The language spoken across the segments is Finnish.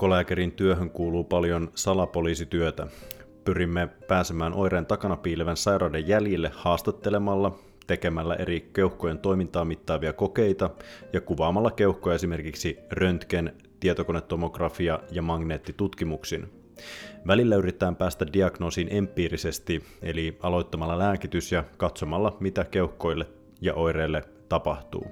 Keuhkolääkärin työhön kuuluu paljon salapoliisityötä. Pyrimme pääsemään oireen takana piilevän sairauden jäljille haastattelemalla, tekemällä eri keuhkojen toimintaa mittaavia kokeita ja kuvaamalla keuhkoja esimerkiksi röntgen, tietokonetomografia ja magneettitutkimuksin. Välillä yritetään päästä diagnoosiin empiirisesti, eli aloittamalla lääkitys ja katsomalla, mitä keuhkoille ja oireille tapahtuu.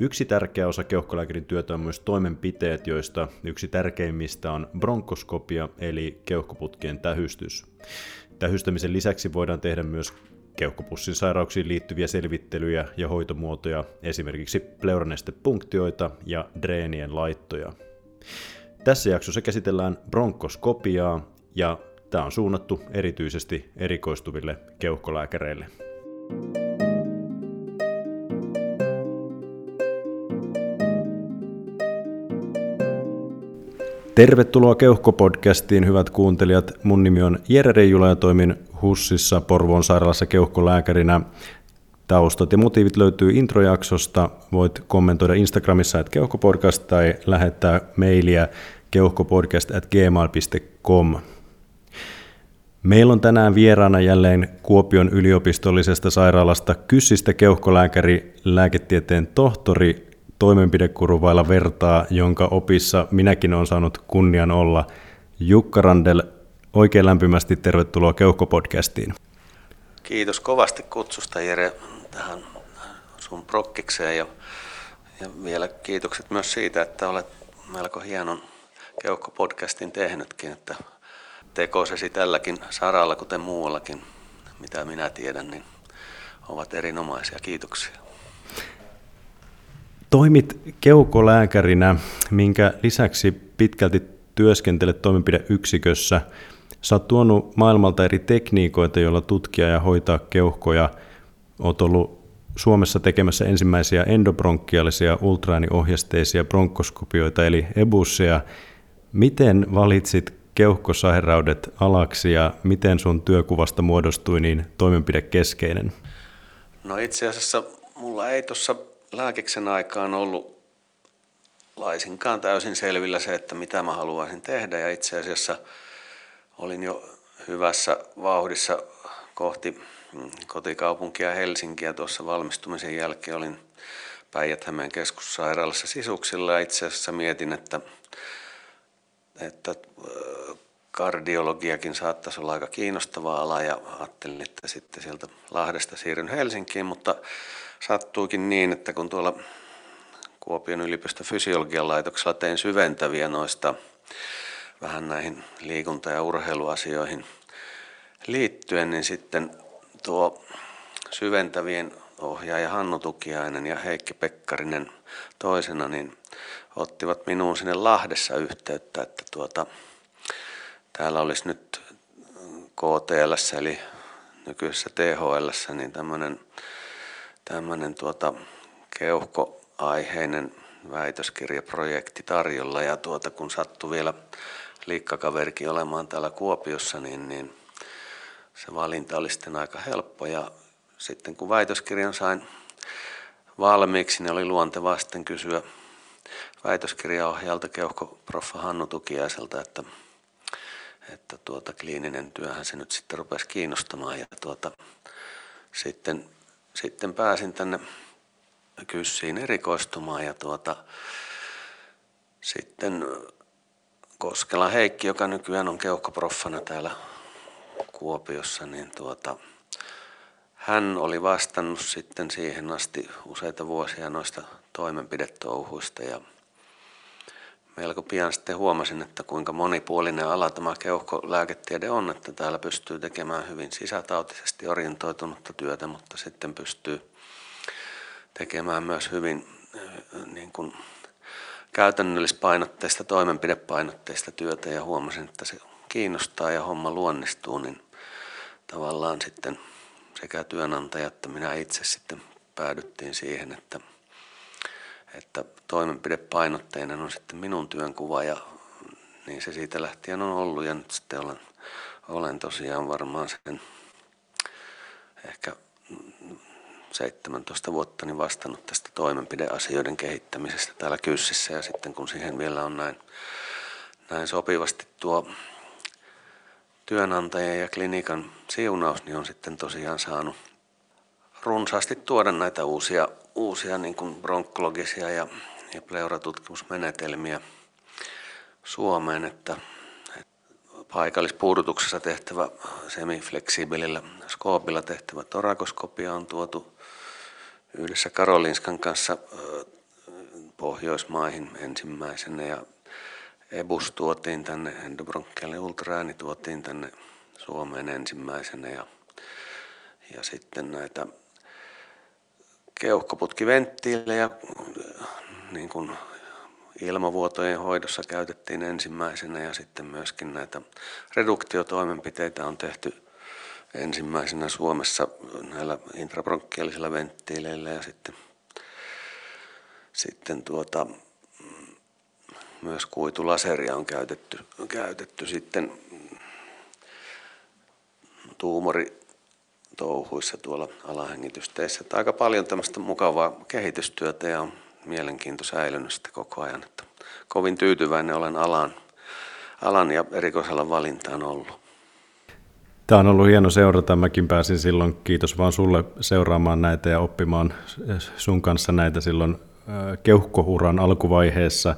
Yksi tärkeä osa keuhkolääkärin työtä on myös toimenpiteet, joista yksi tärkeimmistä on bronkoskopia eli keuhkoputkien tähystys. Tähystämisen lisäksi voidaan tehdä myös keuhkopussin sairauksiin liittyviä selvittelyjä ja hoitomuotoja, esimerkiksi pleuronestepunktioita ja dreenien laittoja. Tässä jaksossa käsitellään bronkoskopiaa ja tämä on suunnattu erityisesti erikoistuville keuhkolääkäreille. Tervetuloa Keuhkopodcastiin, hyvät kuuntelijat. Mun nimi on Jere Reijula ja toimin HUSissa Porvoon sairaalassa keuhkolääkärinä. Taustat ja motiivit löytyy introjaksosta. Voit kommentoida Instagramissa että keuhkopodcast tai lähettää mailia keuhkopodcast.gmail.com. Meillä on tänään vieraana jälleen Kuopion yliopistollisesta sairaalasta Kyssistä keuhkolääkäri, lääketieteen tohtori toimenpidekuruvailla vertaa, jonka opissa minäkin olen saanut kunnian olla. Jukka Randel, oikein lämpimästi tervetuloa Keuhkopodcastiin. Kiitos kovasti kutsusta Jere tähän sun prokkikseen ja, ja vielä kiitokset myös siitä, että olet melko hienon keuhkopodcastin tehnytkin, että tekoisesi tälläkin saralla, kuten muuallakin, mitä minä tiedän, niin ovat erinomaisia. Kiitoksia. Toimit keukolääkärinä, minkä lisäksi pitkälti työskentelet toimenpideyksikössä. Sä oot tuonut maailmalta eri tekniikoita, joilla tutkia ja hoitaa keuhkoja. Oot ollut Suomessa tekemässä ensimmäisiä endobronkkialisia ultraääniohjasteisia bronkoskopioita eli ebusseja. Miten valitsit keuhkosairaudet alaksi ja miten sun työkuvasta muodostui niin toimenpidekeskeinen? No itse asiassa mulla ei tuossa lääkiksen aikaan ollut laisinkaan täysin selvillä se, että mitä mä haluaisin tehdä. Ja itse asiassa olin jo hyvässä vauhdissa kohti mm, kotikaupunkia Helsinkiä tuossa valmistumisen jälkeen. Olin Päijät-Hämeen keskussairaalassa sisuksilla ja itse asiassa mietin, että, että kardiologiakin saattaisi olla aika kiinnostava ala ja ajattelin, että sitten sieltä Lahdesta siirryn Helsinkiin, mutta sattuikin niin, että kun tuolla Kuopion yliopiston fysiologian laitoksella tein syventäviä noista vähän näihin liikunta- ja urheiluasioihin liittyen, niin sitten tuo syventävien ohjaaja Hannu Tukiainen ja Heikki Pekkarinen toisena, niin ottivat minuun sinne Lahdessa yhteyttä, että tuota, täällä olisi nyt KTL, eli nykyisessä THL, niin tämmöinen tämmöinen tuota, keuhkoaiheinen väitöskirjaprojekti tarjolla. Ja tuota, kun sattui vielä liikkakaverikin olemaan täällä Kuopiossa, niin, niin se valinta oli sitten aika helppo. Ja sitten kun väitöskirjan sain valmiiksi, niin oli luontevaa sitten kysyä väitöskirjaohjaalta keuhkoproffa Hannu Tukiaiselta, että, että tuota, kliininen työhän se nyt sitten rupesi kiinnostamaan. Ja tuota, sitten sitten pääsin tänne Kyssiin erikoistumaan ja tuota, sitten Koskela Heikki, joka nykyään on keuhkoproffana täällä Kuopiossa, niin tuota, hän oli vastannut sitten siihen asti useita vuosia noista toimenpidetouhuista ja melko pian sitten huomasin, että kuinka monipuolinen ala tämä keuhkolääketiede on, että täällä pystyy tekemään hyvin sisätautisesti orientoitunutta työtä, mutta sitten pystyy tekemään myös hyvin äh, niin kuin käytännöllispainotteista, toimenpidepainotteista työtä. Ja huomasin, että se kiinnostaa ja homma luonnistuu, niin tavallaan sitten sekä työnantaja että minä itse sitten päädyttiin siihen, että että toimenpidepainotteinen on sitten minun työnkuva ja niin se siitä lähtien on ollut ja nyt sitten olen, olen tosiaan varmaan sen ehkä 17 vuotta niin vastannut tästä toimenpideasioiden kehittämisestä täällä Kyssissä ja sitten kun siihen vielä on näin, näin sopivasti tuo työnantajan ja klinikan siunaus, niin on sitten tosiaan saanut runsaasti tuoda näitä uusia, uusia niin kuin bronkkologisia ja, ja pleuratutkimusmenetelmiä Suomeen, että, että paikallispuudutuksessa tehtävä semifleksiibelillä skoopilla tehtävä torakoskopia on tuotu yhdessä Karolinskan kanssa Pohjoismaihin ensimmäisenä ja EBUS tuotiin tänne, endobronkkiaali ultraääni tuotiin tänne Suomeen ensimmäisenä ja, ja sitten näitä keuhkoputkiventtiilejä niin kuin ilmavuotojen hoidossa käytettiin ensimmäisenä ja sitten myöskin näitä reduktiotoimenpiteitä on tehty ensimmäisenä Suomessa näillä intrabronkkialisilla venttiileillä ja sitten, sitten tuota, myös kuitulaseria on käytetty, käytetty sitten tuumori touhuissa tuolla alahengitysteissä. Että aika paljon tämmöistä mukavaa kehitystyötä ja on mielenkiinto säilynyt sitten koko ajan. Että kovin tyytyväinen olen alan, alan ja erikoisalan valintaan ollut. Tämä on ollut hieno seurata. Mäkin pääsin silloin, kiitos vaan sulle seuraamaan näitä ja oppimaan sun kanssa näitä silloin keuhkohuran alkuvaiheessa.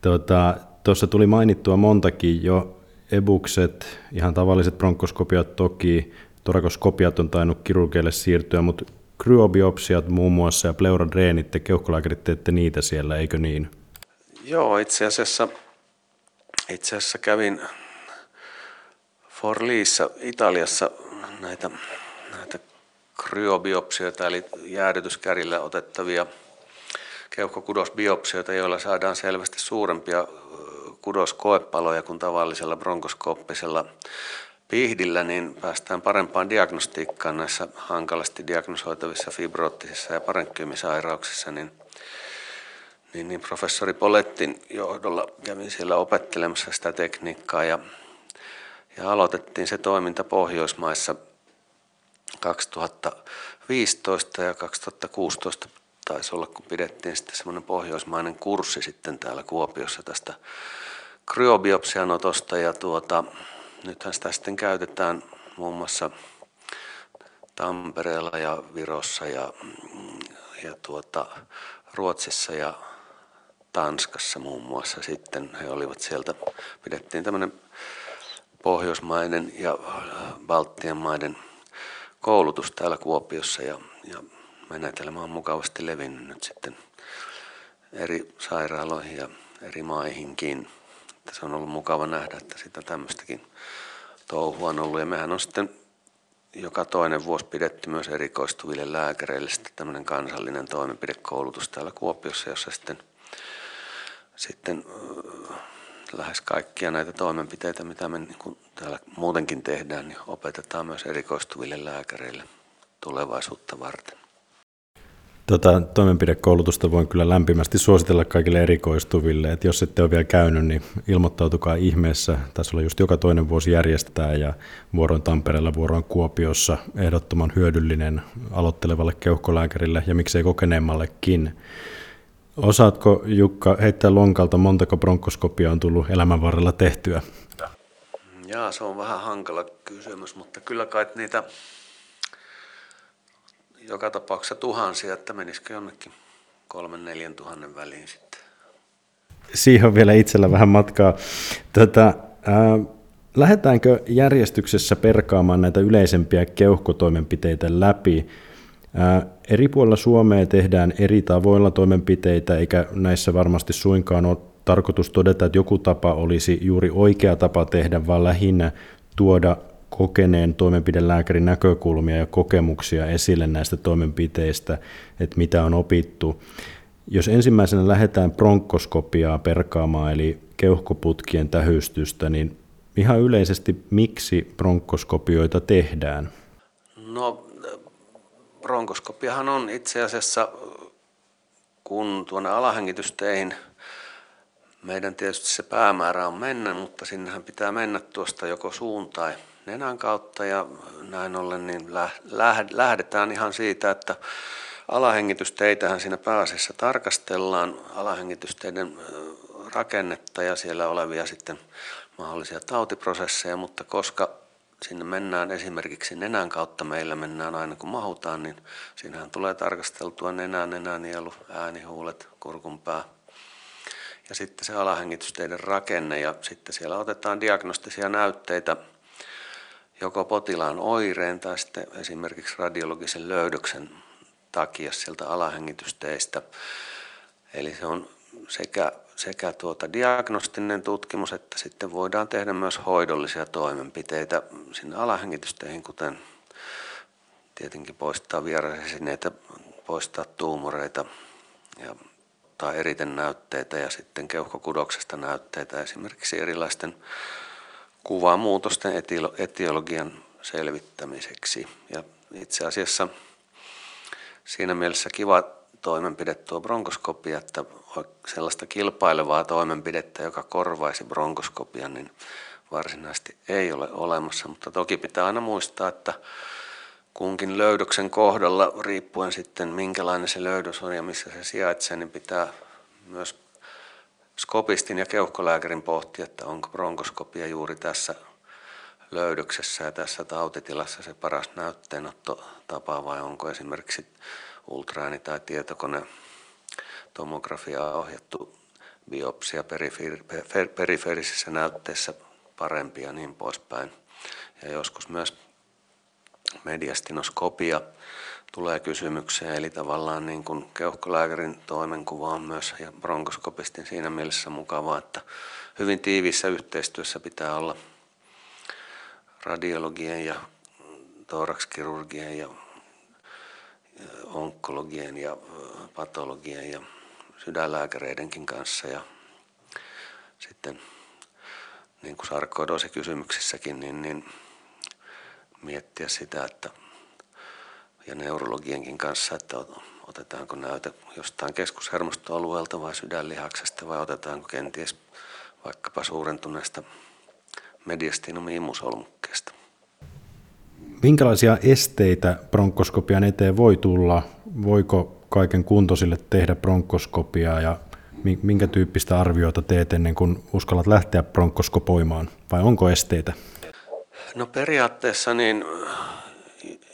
Tuota, tuossa tuli mainittua montakin jo ebukset, ihan tavalliset bronkoskopiat toki, torakoskopiat on tainnut kirurgeille siirtyä, mutta kryobiopsiat muun muassa ja pleuradreenit ja keuhkolääkärit teette niitä siellä, eikö niin? Joo, itse asiassa, itse asiassa kävin Forliissa Italiassa näitä, näitä kryobiopsioita, eli jäädytyskärillä otettavia keuhkokudosbiopsioita, joilla saadaan selvästi suurempia kudoskoepaloja kuin tavallisella bronkoskooppisella pihdillä, niin päästään parempaan diagnostiikkaan näissä hankalasti diagnosoitavissa fibroottisissa ja parenkkyymisairauksissa, niin, niin, niin professori Polettin johdolla kävin siellä opettelemassa sitä tekniikkaa ja, ja aloitettiin se toiminta Pohjoismaissa 2015 ja 2016 taisi olla, kun pidettiin sitten semmoinen pohjoismainen kurssi sitten täällä Kuopiossa tästä kryobiopsianotosta ja tuota, nythän sitä sitten käytetään muun muassa Tampereella ja Virossa ja, ja tuota, Ruotsissa ja Tanskassa muun muassa sitten. He olivat sieltä, pidettiin tämmöinen pohjoismainen ja Baltian maiden koulutus täällä Kuopiossa ja, ja menetelmä on mukavasti levinnyt nyt sitten eri sairaaloihin ja eri maihinkin. Että se on ollut mukava nähdä, että sitä tämmöistäkin touhua on ollut. Ja mehän on sitten joka toinen vuosi pidetty myös erikoistuville lääkäreille sitten tämmöinen kansallinen toimenpidekoulutus täällä Kuopiossa, jossa sitten, sitten lähes kaikkia näitä toimenpiteitä, mitä me niin täällä muutenkin tehdään, niin opetetaan myös erikoistuville lääkäreille tulevaisuutta varten. Tota, toimenpidekoulutusta voin kyllä lämpimästi suositella kaikille erikoistuville, että jos ette ole vielä käynyt, niin ilmoittautukaa ihmeessä. Tässä olla just joka toinen vuosi järjestetään ja vuoroin Tampereella, vuoroin Kuopiossa ehdottoman hyödyllinen aloittelevalle keuhkolääkärille ja miksei kokeneemmallekin. Osaatko Jukka heittää lonkalta, montako bronkoskopia on tullut elämän varrella tehtyä? Jaa, se on vähän hankala kysymys, mutta kyllä kai niitä joka tapauksessa tuhansia, että menisikö jonnekin kolmen neljän tuhannen väliin sitten. Siihen on vielä itsellä vähän matkaa. Tätä, ää, lähdetäänkö järjestyksessä perkaamaan näitä yleisempiä keuhkotoimenpiteitä läpi? Ää, eri puolilla Suomea tehdään eri tavoilla toimenpiteitä, eikä näissä varmasti suinkaan ole tarkoitus todeta, että joku tapa olisi juuri oikea tapa tehdä, vaan lähinnä tuoda kokeneen toimenpidelääkärin näkökulmia ja kokemuksia esille näistä toimenpiteistä, että mitä on opittu. Jos ensimmäisenä lähdetään bronkkoskopiaa perkaamaan, eli keuhkoputkien tähystystä, niin ihan yleisesti miksi bronkkoskopioita tehdään? No, bronkoskopiahan on itse asiassa, kun tuonne alahengitysteihin meidän tietysti se päämäärä on mennä, mutta sinnehän pitää mennä tuosta joko suun tai nenän kautta ja näin ollen niin lähdetään ihan siitä, että alahengitysteitähän siinä pääasiassa tarkastellaan, alahengitysteiden rakennetta ja siellä olevia sitten mahdollisia tautiprosesseja, mutta koska sinne mennään esimerkiksi nenän kautta, meillä mennään aina kun mahutaan, niin siinähän tulee tarkasteltua nenä, nenänielu, äänihuulet, kurkunpää ja sitten se alahengitysteiden rakenne ja sitten siellä otetaan diagnostisia näytteitä joko potilaan oireen tai sitten esimerkiksi radiologisen löydöksen takia sieltä alahengitysteistä. Eli se on sekä, sekä tuota diagnostinen tutkimus, että sitten voidaan tehdä myös hoidollisia toimenpiteitä sinne alahengitysteihin, kuten tietenkin poistaa vierasesineitä, poistaa tuumoreita ja ottaa eriten näytteitä ja sitten keuhkokudoksesta näytteitä esimerkiksi erilaisten kuvamuutosten etiologian selvittämiseksi. Ja itse asiassa siinä mielessä kiva toimenpide tuo bronkoskopia, että sellaista kilpailevaa toimenpidettä, joka korvaisi bronkoskopian, niin varsinaisesti ei ole olemassa. Mutta toki pitää aina muistaa, että kunkin löydöksen kohdalla, riippuen sitten minkälainen se löydös on ja missä se sijaitsee, niin pitää myös skopistin ja keuhkolääkärin pohtia, että onko bronkoskopia juuri tässä löydöksessä ja tässä tautitilassa se paras näytteenottotapa vai onko esimerkiksi ultraääni tai tietokone tomografia ohjattu biopsia perifeerisissä näytteissä parempia ja niin poispäin. Ja joskus myös mediastinoskopia tulee kysymykseen, eli tavallaan niin kuin keuhkolääkärin toimenkuva on myös ja bronkoskopistin siinä mielessä mukavaa, että hyvin tiiviissä yhteistyössä pitää olla radiologien ja thoraxkirurgien ja onkologien ja patologien ja sydänlääkäreidenkin kanssa. Ja sitten niin kuin sarkoidosi-kysymyksissäkin, niin, niin miettiä sitä, että ja neurologienkin kanssa, että otetaanko näyte jostain keskushermostoalueelta vai sydänlihaksesta vai otetaanko kenties vaikkapa suurentuneesta mediastinumi-imusolmukkeesta. Minkälaisia esteitä bronkoskopian eteen voi tulla? Voiko kaiken kuntoisille tehdä bronkoskopiaa ja minkä tyyppistä arviota teet ennen kuin uskallat lähteä bronkoskopoimaan vai onko esteitä? No periaatteessa niin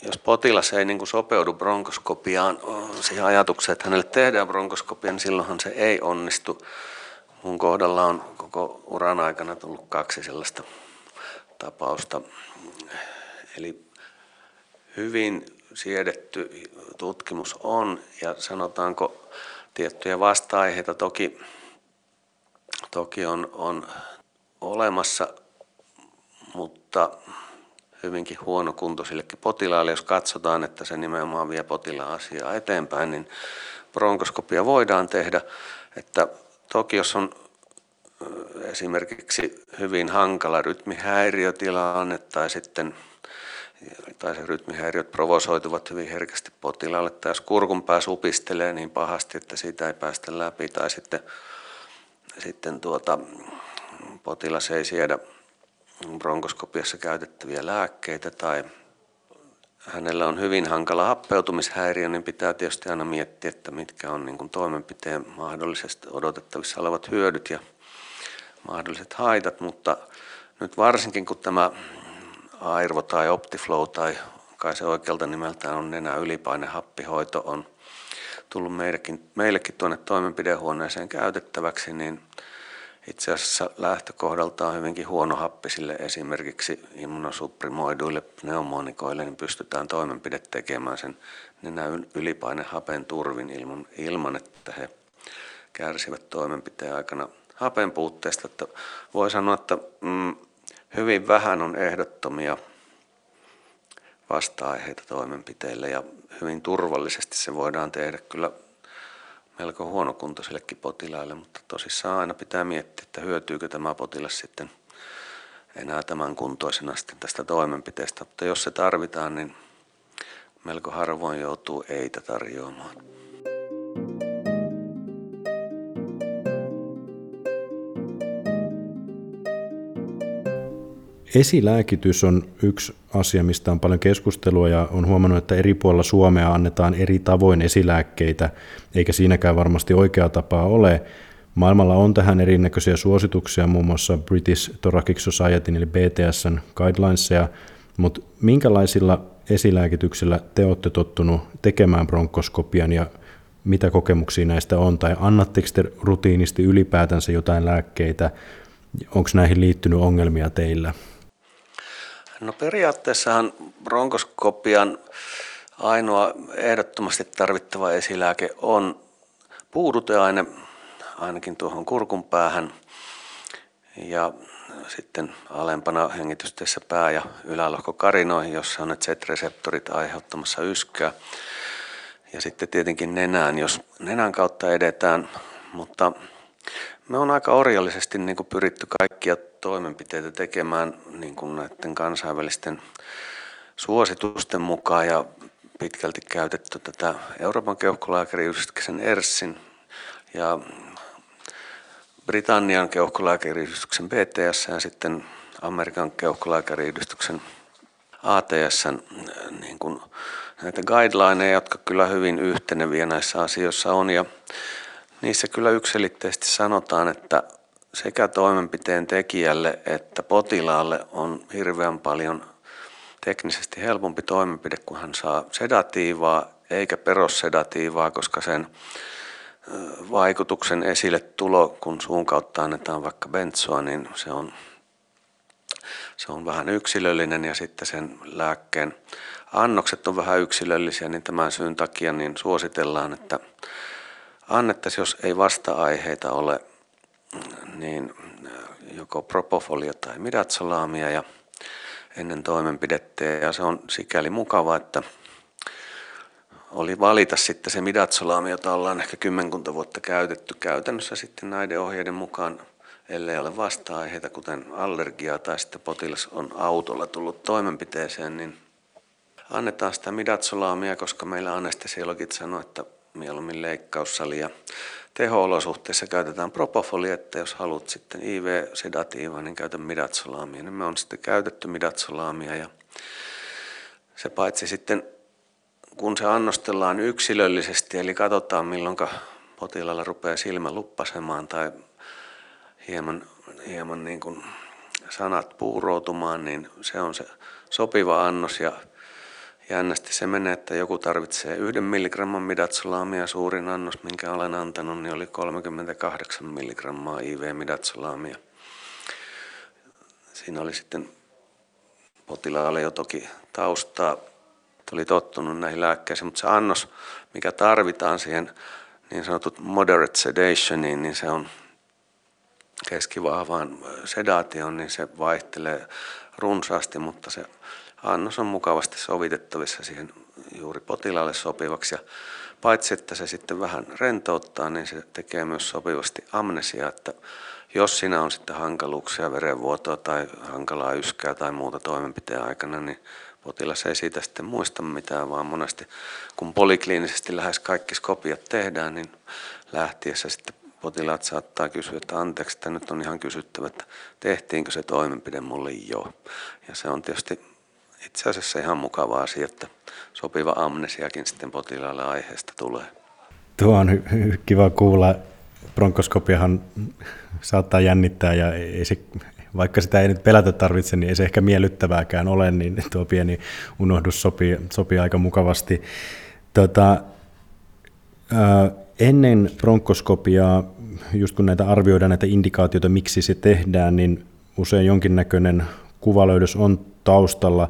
jos potilas ei niin kuin sopeudu bronkoskopiaan siihen ajatukseen, että hänelle tehdään bronkoskopia, niin silloinhan se ei onnistu. Mun kohdalla on koko uran aikana tullut kaksi sellaista tapausta. Eli hyvin siedetty tutkimus on ja sanotaanko tiettyjä vasta-aiheita toki, toki on, on olemassa, mutta hyvinkin huonokuntoisillekin potilaille, jos katsotaan, että se nimenomaan vie potilaan asiaa eteenpäin, niin bronkoskopia voidaan tehdä. Että toki jos on esimerkiksi hyvin hankala rytmihäiriötilanne tai sitten tai se rytmihäiriöt provosoituvat hyvin herkästi potilaalle, tai jos kurkunpää supistelee niin pahasti, että siitä ei päästä läpi, tai sitten, sitten tuota, potilas ei siedä bronkoskopiassa käytettäviä lääkkeitä tai hänellä on hyvin hankala happeutumishäiriö, niin pitää tietysti aina miettiä, että mitkä on niin kuin toimenpiteen mahdollisesti odotettavissa olevat hyödyt ja mahdolliset haitat, mutta nyt varsinkin kun tämä Airvo tai Optiflow tai kai se oikealta nimeltään on nenä ylipainehappihoito on tullut meillekin, meillekin tuonne toimenpidehuoneeseen käytettäväksi, niin itse asiassa lähtökohdaltaan hyvinkin huonohappisille esimerkiksi immunosupprimoiduille pneumonikoille, niin pystytään toimenpide tekemään sen nenän ylipainehapen turvin ilman, ilman, että he kärsivät toimenpiteen aikana hapen puutteesta. Että voi sanoa, että mm, hyvin vähän on ehdottomia vasta-aiheita toimenpiteille ja hyvin turvallisesti se voidaan tehdä kyllä melko huonokuntoisillekin potilaille, mutta tosissaan aina pitää miettiä, että hyötyykö tämä potilas sitten enää tämän kuntoisena sitten tästä toimenpiteestä. Mutta jos se tarvitaan, niin melko harvoin joutuu eitä tarjoamaan. Esilääkitys on yksi asia, mistä on paljon keskustelua ja on huomannut, että eri puolilla Suomea annetaan eri tavoin esilääkkeitä, eikä siinäkään varmasti oikea tapaa ole. Maailmalla on tähän erinäköisiä suosituksia, muun muassa British Thoracic Society eli BTSn guidelinesia, mutta minkälaisilla esilääkityksillä te olette tottunut tekemään bronkoskopian ja mitä kokemuksia näistä on, tai annatteko te rutiinisti ylipäätänsä jotain lääkkeitä, onko näihin liittynyt ongelmia teillä? No periaatteessahan bronkoskopian ainoa ehdottomasti tarvittava esilääke on puuduteaine, ainakin tuohon kurkun päähän. Ja sitten alempana hengitysteessä pää- ja ylälohkokarinoihin, jossa on ne Z-reseptorit aiheuttamassa yskyä. Ja sitten tietenkin nenään, jos nenän kautta edetään, mutta me on aika orjallisesti niin kuin pyritty kaikkia toimenpiteitä tekemään niin kuin näiden kansainvälisten suositusten mukaan ja pitkälti käytetty tätä Euroopan keuhkolääkäriyhdistyksen ERSin ja Britannian keuhkolääkäriyhdistyksen BTS ja sitten Amerikan keuhkolääkäriyhdistyksen ATS niin kuin näitä guidelineja, jotka kyllä hyvin yhteneviä näissä asioissa on. Ja niissä kyllä yksilitteisesti sanotaan, että sekä toimenpiteen tekijälle että potilaalle on hirveän paljon teknisesti helpompi toimenpide, kun hän saa sedatiivaa eikä perossedatiivaa, koska sen vaikutuksen esille tulo, kun suun kautta annetaan vaikka bentsoa, niin se on, se on vähän yksilöllinen ja sitten sen lääkkeen annokset on vähän yksilöllisiä, niin tämän syyn takia niin suositellaan, että annettaisiin, jos ei vasta-aiheita ole, niin joko propofolia tai midatsolaamia ja ennen toimenpidettä. Ja se on sikäli mukava, että oli valita sitten se midatsolaami, jota ollaan ehkä kymmenkunta vuotta käytetty käytännössä sitten näiden ohjeiden mukaan, ellei ole vasta-aiheita, kuten allergiaa tai sitten potilas on autolla tullut toimenpiteeseen, niin annetaan sitä midatsolaamia, koska meillä anestesiologit sanoivat, että mieluummin leikkaussali ja teho-olosuhteissa käytetään propofolia, että jos haluat sitten IV-sedatiivaa, niin käytä midatsolaamia. Niin me on sitten käytetty midatsolaamia ja se paitsi sitten kun se annostellaan yksilöllisesti, eli katsotaan milloin potilaalla rupeaa silmä luppasemaan tai hieman, hieman niin kuin sanat puuroutumaan, niin se on se sopiva annos ja jännästi se menee, että joku tarvitsee yhden milligramman midatsolaamia, suurin annos, minkä olen antanut, niin oli 38 milligrammaa IV-midatsolaamia. Siinä oli sitten potilaalle jo toki taustaa oli tottunut näihin lääkkeisiin, mutta se annos, mikä tarvitaan siihen niin sanotut moderate sedationiin, niin se on keskivahvaan sedaatioon, niin se vaihtelee runsaasti, mutta se annos on mukavasti sovitettavissa siihen juuri potilaalle sopivaksi. Ja paitsi että se sitten vähän rentouttaa, niin se tekee myös sopivasti amnesia, että jos siinä on sitten hankaluuksia, verenvuotoa tai hankalaa yskää tai muuta toimenpiteen aikana, niin potilas ei siitä sitten muista mitään, vaan monesti kun polikliinisesti lähes kaikki skopiat tehdään, niin lähtiessä sitten potilaat saattaa kysyä, että anteeksi, että nyt on ihan kysyttävä, että tehtiinkö se toimenpide mulle jo. Ja se on tietysti itse asiassa ihan mukava asia, että sopiva amnesiakin sitten potilaalle aiheesta tulee. Tuo on hy- kiva kuulla. Bronkoskopiahan saattaa jännittää ja ei se vaikka sitä ei nyt pelätä tarvitse, niin ei se ehkä miellyttävääkään ole, niin tuo pieni unohdus sopii, sopii aika mukavasti. Tota, ennen bronkoskopiaa, just kun näitä arvioidaan näitä indikaatioita, miksi se tehdään, niin usein jonkinnäköinen kuvalöydös on taustalla.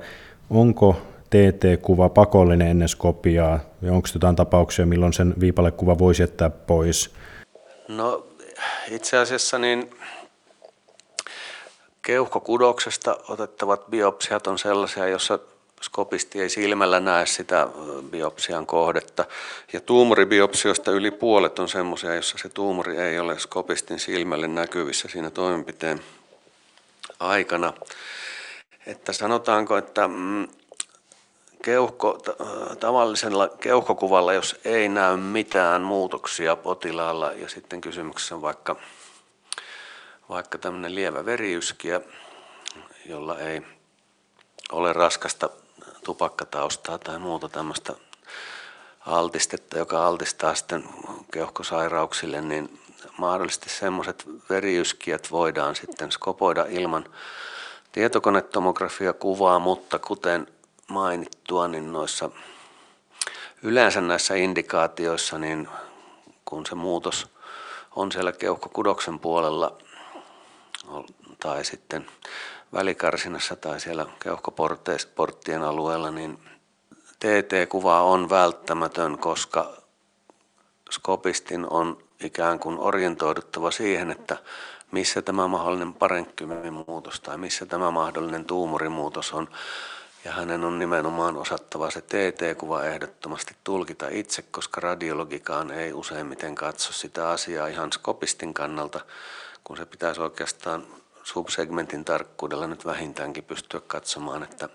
Onko TT-kuva pakollinen ennen skopiaa, ja onko jotain tapauksia, milloin sen viipalekuva voisi jättää pois? No itse asiassa niin Keuhkokudoksesta otettavat biopsiat on sellaisia, jossa skopisti ei silmällä näe sitä biopsian kohdetta. Ja tuumoribiopsioista yli puolet on sellaisia, jossa se tuumori ei ole skopistin silmälle näkyvissä siinä toimenpiteen aikana. Että sanotaanko, että mm, keuhko, tavallisella keuhkokuvalla, jos ei näy mitään muutoksia potilaalla ja sitten kysymyksessä on vaikka vaikka tämmöinen lievä veriyskiä, jolla ei ole raskasta tupakkataustaa tai muuta tämmöistä altistetta, joka altistaa sitten keuhkosairauksille, niin mahdollisesti semmoiset veriyskiät voidaan sitten skopoida ilman tietokonetomografia kuvaa, mutta kuten mainittua, niin noissa yleensä näissä indikaatioissa, niin kun se muutos on siellä keuhkokudoksen puolella tai sitten välikarsinassa tai siellä keuhkoporttien alueella, niin TT-kuva on välttämätön, koska skopistin on ikään kuin orientoiduttava siihen, että missä tämä mahdollinen parenkkymin muutos tai missä tämä mahdollinen tuumorimuutos on. Ja hänen on nimenomaan osattava se TT-kuva ehdottomasti tulkita itse, koska radiologikaan ei useimmiten katso sitä asiaa ihan skopistin kannalta, kun se pitäisi oikeastaan subsegmentin tarkkuudella nyt vähintäänkin pystyä katsomaan, että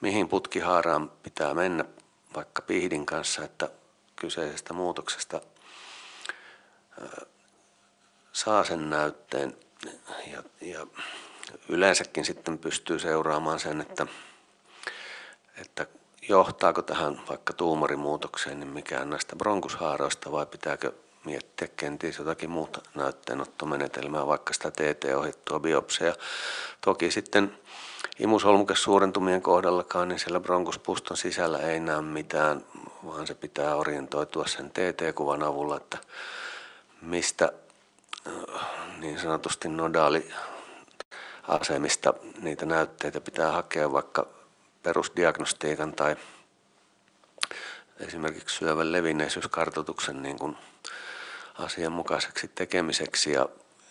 mihin putkihaaraan pitää mennä vaikka pihdin kanssa, että kyseisestä muutoksesta saa sen näytteen ja, ja yleensäkin sitten pystyy seuraamaan sen, että, että johtaako tähän vaikka tuumorimuutokseen niin mikään näistä bronkushaaroista vai pitääkö miettiä kenties jotakin muuta näytteenottomenetelmää, vaikka sitä TT-ohjattua biopsia. Toki sitten imusolmukesuurentumien kohdallakaan, niin siellä bronkuspuston sisällä ei näe mitään, vaan se pitää orientoitua sen TT-kuvan avulla, että mistä niin sanotusti nodaali asemista niitä näytteitä pitää hakea vaikka perusdiagnostiikan tai esimerkiksi syövän levinneisyyskartoituksen niin kuin asianmukaiseksi tekemiseksi ja,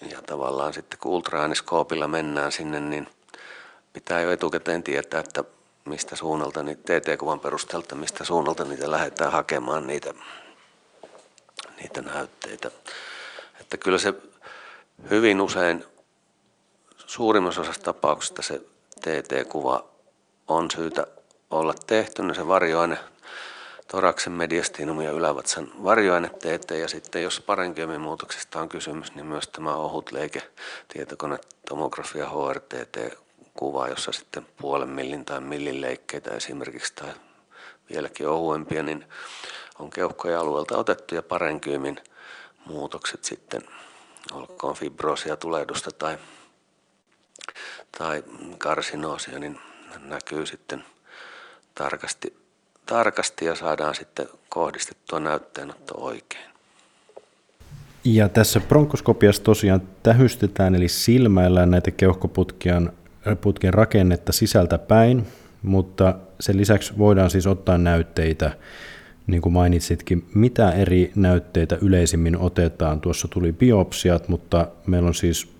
ja tavallaan sitten kun ultraaniskoopilla mennään sinne, niin pitää jo etukäteen tietää, että mistä suunnalta, niin TT-kuvan perusteelta, mistä suunnalta niitä lähdetään hakemaan niitä, niitä näytteitä. Että kyllä se hyvin usein suurimmassa osassa tapauksista se TT-kuva on syytä olla tehty, niin se varjoaine toraksen mediastinum ja ylävatsan varjoaineteet ja sitten jos parenkiomimuutoksesta on kysymys, niin myös tämä ohut leike tietokonetomografia HRTT kuva, jossa sitten puolen millin tai millin leikkeitä esimerkiksi tai vieläkin ohuempia, niin on keuhkojen alueelta otettu. Ja parenkyymin muutokset sitten, olkoon fibroosia, tulehdusta tai, tai karsinoosia, niin näkyy sitten tarkasti tarkasti ja saadaan sitten kohdistettua näytteenotto oikein. Ja tässä bronkoskopiassa tosiaan tähystetään eli silmäillään näitä keuhkoputkien putkien rakennetta sisältä päin, mutta sen lisäksi voidaan siis ottaa näytteitä, niin kuin mainitsitkin, mitä eri näytteitä yleisimmin otetaan. Tuossa tuli biopsiat, mutta meillä on siis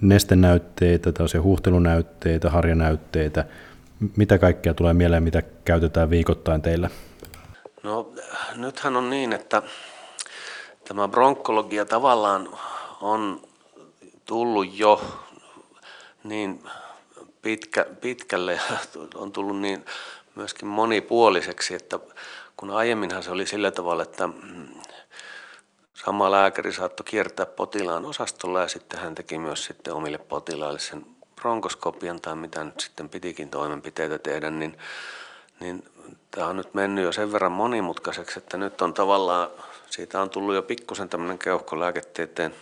nestenäytteitä, tällaisia huhtelunäytteitä, harjanäytteitä, mitä kaikkea tulee mieleen, mitä käytetään viikoittain teillä? No nythän on niin, että tämä bronkkologia tavallaan on tullut jo niin pitkä, pitkälle on tullut niin myöskin monipuoliseksi, että kun aiemminhan se oli sillä tavalla, että sama lääkäri saattoi kiertää potilaan osastolla ja sitten hän teki myös sitten omille potilaille sen bronkoskopian tai mitä nyt sitten pitikin toimenpiteitä tehdä, niin, niin tämä on nyt mennyt jo sen verran monimutkaiseksi, että nyt on tavallaan, siitä on tullut jo pikkusen tämmöinen keuhkolääketieteen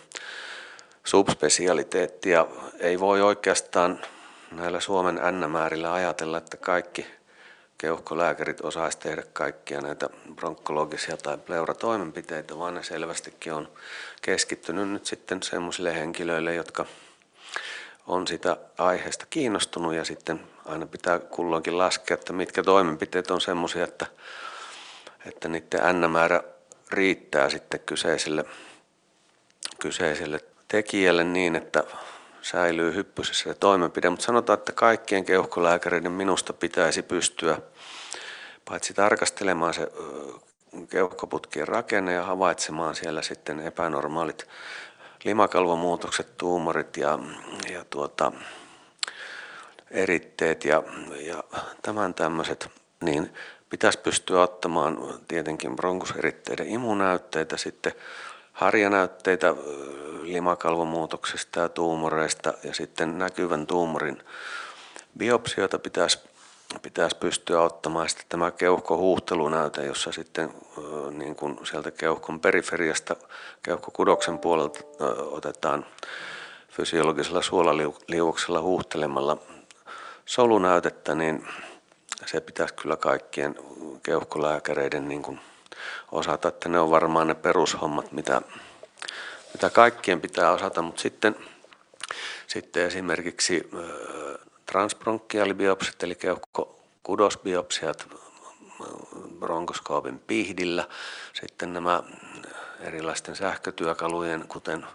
subspesialiteetti ja ei voi oikeastaan näillä Suomen n ajatella, että kaikki keuhkolääkärit osaisi tehdä kaikkia näitä bronkkologisia tai pleuratoimenpiteitä, vaan ne selvästikin on keskittynyt nyt sitten semmoisille henkilöille, jotka on sitä aiheesta kiinnostunut ja sitten aina pitää kulloinkin laskea, että mitkä toimenpiteet on semmoisia, että, että niiden n-määrä riittää sitten kyseiselle, kyseiselle tekijälle niin, että säilyy hyppysessä se toimenpide. Mutta sanotaan, että kaikkien keuhkolääkäreiden minusta pitäisi pystyä paitsi tarkastelemaan se keuhkoputkien rakenne ja havaitsemaan siellä sitten epänormaalit limakalvomuutokset, tuumorit ja, ja tuota, eritteet ja, ja tämän tämmöiset, niin pitäisi pystyä ottamaan tietenkin bronkuseritteiden imunäytteitä, sitten harjanäytteitä limakalvomuutoksesta ja tuumoreista ja sitten näkyvän tuumorin biopsioita pitäisi, pitäisi pystyä ottamaan. Sitten tämä keuhkohuhtelunäyte, jossa sitten niin kuin sieltä keuhkon periferiasta keuhkokudoksen puolelta otetaan fysiologisella suolaliuoksella huuhtelemalla solunäytettä, niin se pitäisi kyllä kaikkien keuhkolääkäreiden niin kuin osata, että ne on varmaan ne perushommat, mitä, mitä kaikkien pitää osata, mutta sitten, sitten esimerkiksi transbronkiaalibiopsit eli keuhkokudosbiopsiat bronkoskoopin pihdillä, sitten nämä erilaisten sähkötyökalujen, kuten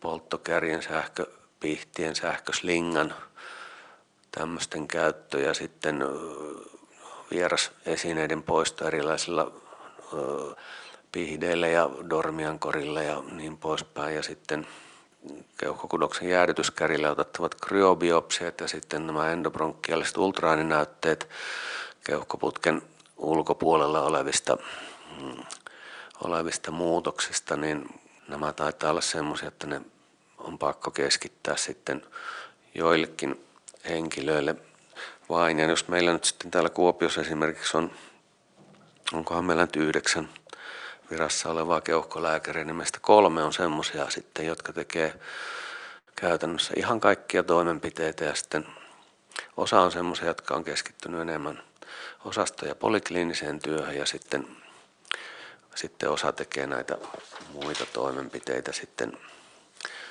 polttokärjen sähköpihtien, sähköslingan, tämmöisten käyttö ja sitten vierasesineiden poisto erilaisilla pihdeillä ja dormiankorilla ja niin poispäin. Ja sitten keuhkokudoksen jäädytyskärillä otettavat kryobiopsiat ja sitten nämä endobronkkiaaliset ultraaninäytteet keuhkoputken ulkopuolella olevista, mm, olevista muutoksista, niin nämä taitaa olla semmoisia, että ne on pakko keskittää sitten joillekin henkilöille vain. Ja jos meillä nyt sitten täällä Kuopiossa esimerkiksi on, onkohan meillä nyt yhdeksän virassa olevaa keuhkolääkäriä, niin meistä kolme on semmoisia sitten, jotka tekee käytännössä ihan kaikkia toimenpiteitä ja sitten osa on semmoisia, jotka on keskittynyt enemmän osasto- ja polikliiniseen työhön ja sitten, sitten osa tekee näitä muita toimenpiteitä sitten,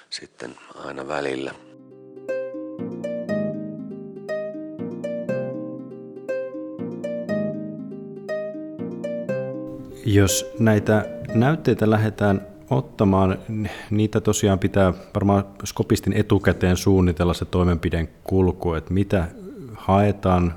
sitten aina välillä. Jos näitä näytteitä lähdetään ottamaan, niitä tosiaan pitää varmaan skopistin etukäteen suunnitella se toimenpideen kulku, että mitä haetaan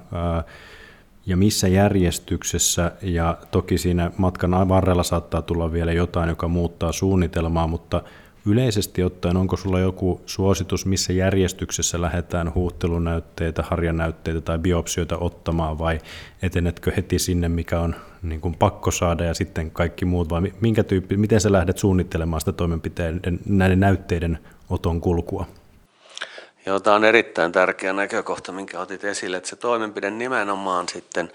ja missä järjestyksessä, ja toki siinä matkan varrella saattaa tulla vielä jotain, joka muuttaa suunnitelmaa, mutta yleisesti ottaen, onko sulla joku suositus, missä järjestyksessä lähdetään huuttelunäytteitä, harjanäytteitä tai biopsioita ottamaan, vai etenetkö heti sinne, mikä on niin kuin pakko saada ja sitten kaikki muut, vai minkä tyyppi, miten sä lähdet suunnittelemaan sitä toimenpiteiden, näiden näytteiden oton kulkua? Joo, tämä on erittäin tärkeä näkökohta, minkä otit esille, että se toimenpide nimenomaan sitten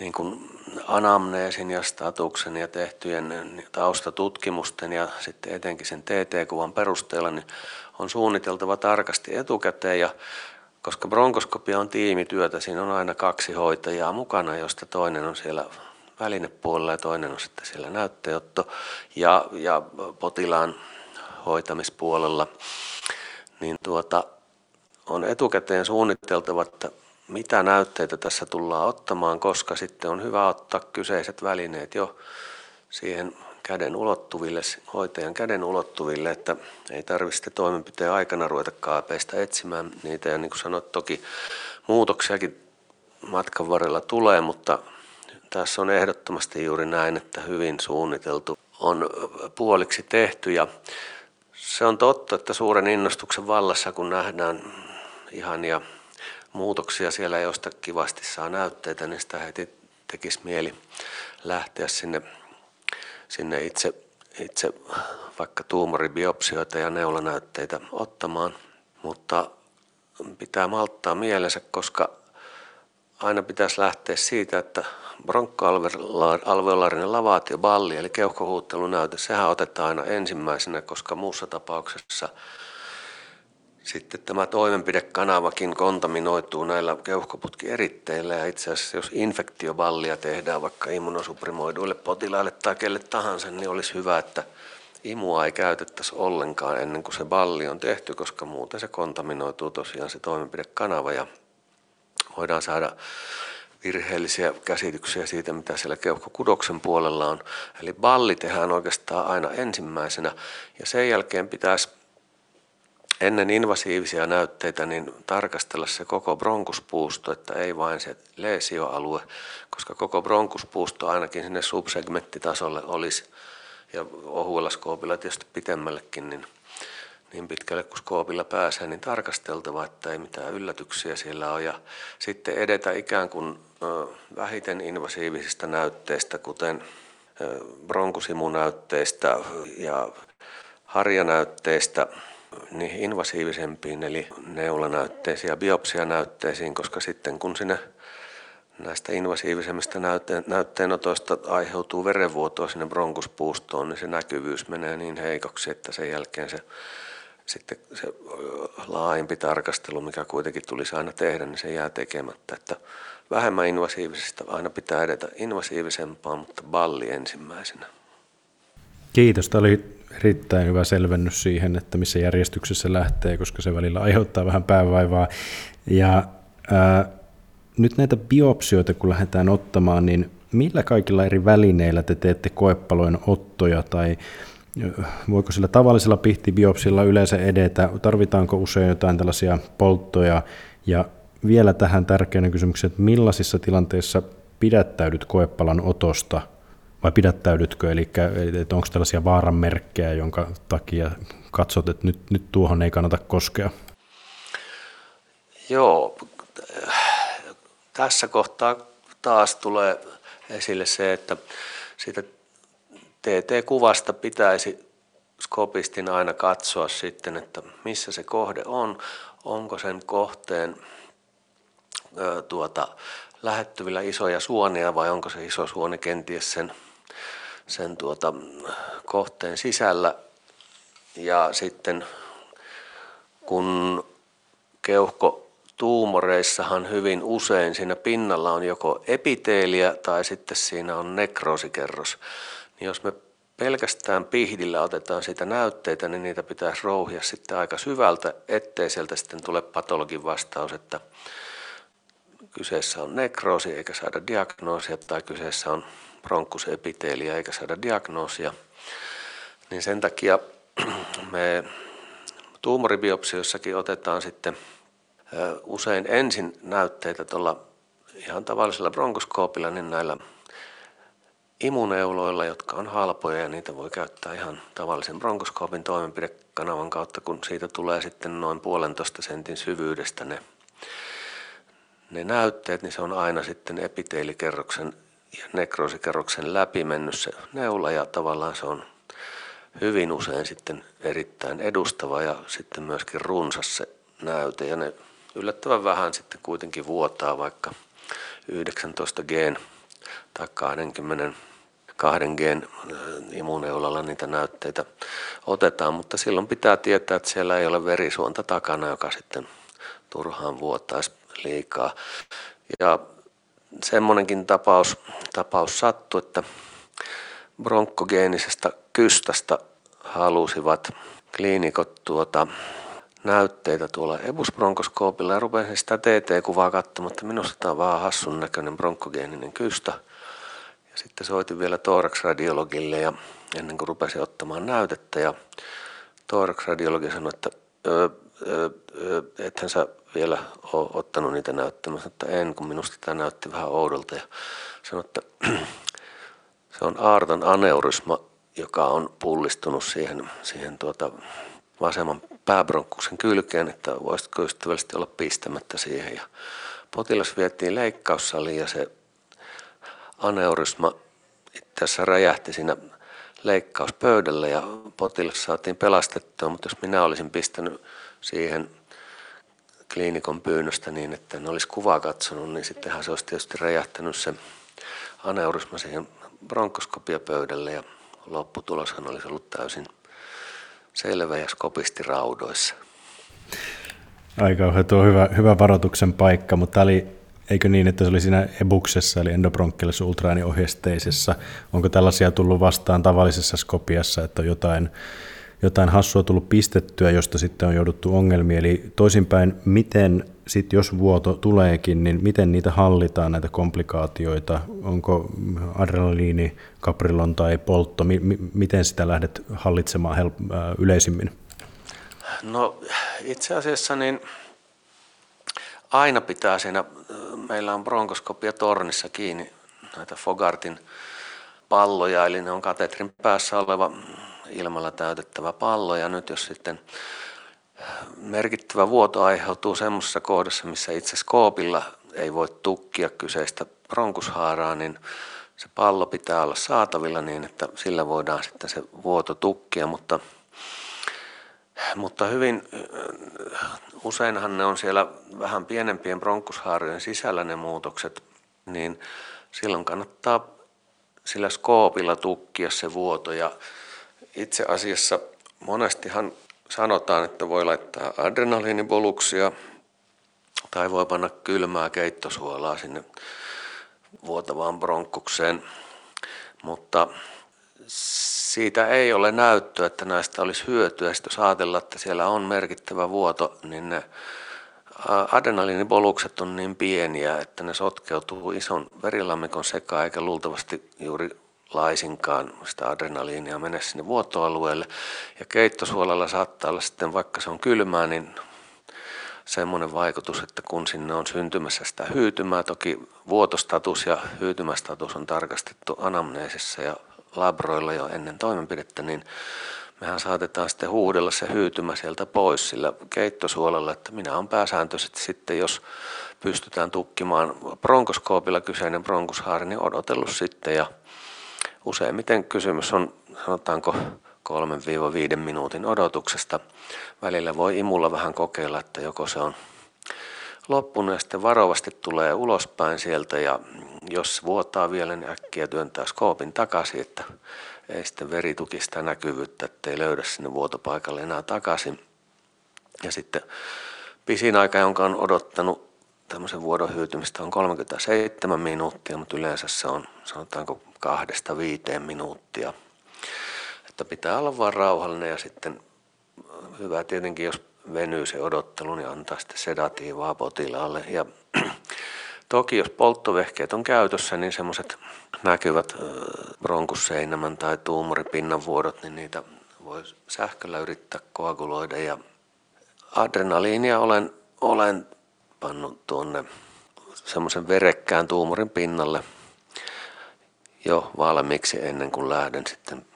niin kuin anamneesin ja statuksen ja tehtyjen taustatutkimusten ja sitten etenkin sen TT-kuvan perusteella niin on suunniteltava tarkasti etukäteen. Ja koska bronkoskopia on tiimityötä, siinä on aina kaksi hoitajaa mukana, josta toinen on siellä välinepuolella ja toinen on sitten siellä näytteotto ja, ja potilaan hoitamispuolella, niin tuota, on etukäteen suunniteltava, että mitä näytteitä tässä tullaan ottamaan, koska sitten on hyvä ottaa kyseiset välineet jo siihen käden ulottuville, hoitajan käden ulottuville, että ei tarvitse toimenpiteen aikana ruveta kaapeista etsimään niitä. Ja niin kuin sanoit, toki muutoksiakin matkan varrella tulee, mutta tässä on ehdottomasti juuri näin, että hyvin suunniteltu on puoliksi tehty ja se on totta, että suuren innostuksen vallassa, kun nähdään ihania muutoksia siellä, josta kivasti saa näytteitä, niin sitä heti tekisi mieli lähteä sinne, sinne itse, itse vaikka tuumoribiopsioita ja neulanäytteitä ottamaan. Mutta pitää malttaa mielensä, koska aina pitäisi lähteä siitä, että bronkkoalveolaarinen lavaatioballi eli keuhkohuuttelunäyte, sehän otetaan aina ensimmäisenä, koska muussa tapauksessa – sitten tämä toimenpidekanavakin kontaminoituu näillä keuhkoputkieritteillä ja itse asiassa jos infektioballia tehdään vaikka immunosuprimoiduille potilaille tai kelle tahansa, niin olisi hyvä, että imua ei käytettäisi ollenkaan ennen kuin se balli on tehty, koska muuten se kontaminoituu tosiaan se toimenpidekanava. Ja voidaan saada virheellisiä käsityksiä siitä, mitä siellä keuhkokudoksen puolella on. Eli balli tehdään oikeastaan aina ensimmäisenä. Ja sen jälkeen pitäisi ennen invasiivisia näytteitä niin tarkastella se koko bronkuspuusto, että ei vain se leesioalue, koska koko bronkuspuusto ainakin sinne subsegmenttitasolle olisi ja ohuella skoopilla tietysti pitemmällekin, niin, niin pitkälle kuin skoopilla pääsee, niin tarkasteltava, että ei mitään yllätyksiä siellä ole. Ja sitten edetä ikään kuin vähiten invasiivisista näytteistä, kuten bronkusimunäytteistä ja harjanäytteistä niihin invasiivisempiin, eli neulanäytteisiin ja biopsianäytteisiin, koska sitten kun sinne näistä invasiivisemmista näytteen, näytteenotoista aiheutuu verenvuotoa sinne bronkuspuustoon, niin se näkyvyys menee niin heikoksi, että sen jälkeen se, sitten se laajempi tarkastelu, mikä kuitenkin tulisi aina tehdä, niin se jää tekemättä. Että vähemmän invasiivisesta aina pitää edetä invasiivisempaan, mutta balli ensimmäisenä. Kiitos. Tämä oli erittäin hyvä selvennys siihen, että missä järjestyksessä lähtee, koska se välillä aiheuttaa vähän päävaivaa. Ja ää, nyt näitä biopsioita, kun lähdetään ottamaan, niin millä kaikilla eri välineillä te teette koepalojen ottoja tai voiko sillä tavallisella pihtibiopsilla yleensä edetä, tarvitaanko usein jotain tällaisia polttoja ja vielä tähän tärkeänä kysymykseen, että millaisissa tilanteissa pidättäydyt koepalan otosta vai pidättäydytkö, eli onko tällaisia vaaranmerkkejä, jonka takia katsot, että nyt, nyt tuohon ei kannata koskea? Joo, tässä kohtaa taas tulee esille se, että siitä TT-kuvasta pitäisi skopistin aina katsoa sitten, että missä se kohde on, onko sen kohteen tuota, lähettyvillä isoja suonia vai onko se iso suoni kenties sen, sen tuota, kohteen sisällä. Ja sitten kun keuhko tuumoreissahan hyvin usein siinä pinnalla on joko epiteeliä tai sitten siinä on nekroosikerros. Niin jos me pelkästään pihdillä otetaan siitä näytteitä, niin niitä pitäisi rouhia sitten aika syvältä, ettei sieltä sitten tule patologin vastaus, että kyseessä on nekroosi eikä saada diagnoosia tai kyseessä on bronkusepiteelia eikä saada diagnoosia. Niin sen takia me tuumoribiopsioissakin otetaan sitten usein ensin näytteitä tuolla ihan tavallisella bronkoskoopilla, niin näillä imuneuloilla, jotka on halpoja ja niitä voi käyttää ihan tavallisen bronkoskoopin toimenpidekanavan kautta, kun siitä tulee sitten noin puolentoista sentin syvyydestä ne, ne näytteet, niin se on aina sitten epiteelikerroksen ja nekroosikerroksen läpi mennyt se neula ja tavallaan se on hyvin usein sitten erittäin edustava ja sitten myöskin runsas se näyte ja ne yllättävän vähän sitten kuitenkin vuotaa, vaikka 19 gen tai 20 kahden gen imuneulalla niitä näytteitä otetaan, mutta silloin pitää tietää, että siellä ei ole verisuonta takana, joka sitten turhaan vuotaisi liikaa. Ja semmoinenkin tapaus, tapaus sattui, että bronkkogeenisestä kystasta halusivat kliinikot tuota, näytteitä tuolla ebusbronkoskoopilla ja rupesin sitä TT-kuvaa katsomaan, että minusta tämä on vaan hassun näköinen bronkkogeeninen kystä. Ja sitten soitin vielä thorax-radiologille ja ennen kuin rupesin ottamaan näytettä ja thorax-radiologi sanoi, että öö, öö, ethän sä vielä ole ottanut niitä näyttämään, että en, kun minusta tämä näytti vähän oudolta ja sanoi, että se on aarton aneurysma, joka on pullistunut siihen, siihen tuota vasemman pääbronkkuksen kylkeen, että voisitko ystävällisesti olla pistämättä siihen. Ja potilas vietiin leikkaussaliin ja se aneurysma tässä räjähti siinä leikkauspöydällä ja potilas saatiin pelastettua, mutta jos minä olisin pistänyt siihen kliinikon pyynnöstä niin, että en olisi kuvaa katsonut, niin sittenhän se olisi tietysti räjähtänyt se aneurysma siihen bronkoskopiapöydälle ja lopputuloshan olisi ollut täysin selvä ja skopisti raudoissa. Aika tuo hyvä, hyvä varoituksen paikka, mutta tämä oli, eikö niin, että se oli siinä ebuksessa, eli endobronkkelis ultraääniohjesteisessa. Onko tällaisia tullut vastaan tavallisessa skopiassa, että on jotain, jotain hassua tullut pistettyä, josta sitten on jouduttu ongelmiin? Eli toisinpäin, miten sitten jos vuoto tuleekin, niin miten niitä hallitaan, näitä komplikaatioita? Onko adrenaliini, kaprilon tai poltto, mi- mi- miten sitä lähdet hallitsemaan help- äh, yleisimmin? No itse asiassa niin aina pitää siinä, meillä on bronkoskopia tornissa kiinni näitä Fogartin palloja, eli ne on katetrin päässä oleva ilmalla täytettävä pallo, ja nyt jos sitten merkittävä vuoto aiheutuu semmoisessa kohdassa, missä itse skoopilla ei voi tukkia kyseistä bronkushaaraa, niin se pallo pitää olla saatavilla niin, että sillä voidaan sitten se vuoto tukkia, mutta mutta hyvin useinhan ne on siellä vähän pienempien bronkushaarojen sisällä ne muutokset, niin silloin kannattaa sillä skoopilla tukkia se vuoto ja itse asiassa monestihan sanotaan, että voi laittaa adrenaliiniboluksia tai voi panna kylmää keittosuolaa sinne vuotavaan bronkkukseen, mutta siitä ei ole näyttöä, että näistä olisi hyötyä. Sitten jos ajatellaan, että siellä on merkittävä vuoto, niin ne adrenaliinibolukset on niin pieniä, että ne sotkeutuu ison verilammikon sekaan, eikä luultavasti juuri laisinkaan sitä adrenaliinia mene sinne vuotoalueelle. Ja keittosuolalla saattaa olla sitten, vaikka se on kylmää, niin semmoinen vaikutus, että kun sinne on syntymässä sitä hyytymää, toki vuotostatus ja hyytymästatus on tarkastettu anamneesissa ja labroilla jo ennen toimenpidettä, niin mehän saatetaan sitten huudella se hyytymä sieltä pois sillä keittosuolella, että minä olen pääsääntöisesti sitten, jos pystytään tukkimaan bronkoskoopilla kyseinen bronkushaari, niin odotellut sitten ja useimmiten kysymys on sanotaanko 3-5 minuutin odotuksesta. Välillä voi imulla vähän kokeilla, että joko se on loppunut ja sitten varovasti tulee ulospäin sieltä ja jos vuotaa vielä, niin äkkiä työntää skoopin takaisin, että ei sitten verituki sitä näkyvyyttä, ettei löydä sinne vuotopaikalle enää takaisin. Ja sitten pisin aika, jonka on odottanut tämmöisen vuodon hyytymistä on 37 minuuttia, mutta yleensä se on sanotaanko kahdesta viiteen minuuttia. Että pitää olla vaan rauhallinen ja sitten hyvä tietenkin, jos venyy se odottelu, niin antaa sitten sedatiivaa potilaalle. Ja toki jos polttovehkeet on käytössä, niin semmoiset näkyvät bronkusseinämän tai tuumoripinnan vuodot, niin niitä voi sähköllä yrittää koaguloida. Ja adrenaliinia olen, olen pannut tuonne semmoisen verekkään tuumorin pinnalle jo valmiiksi ennen kuin lähden sitten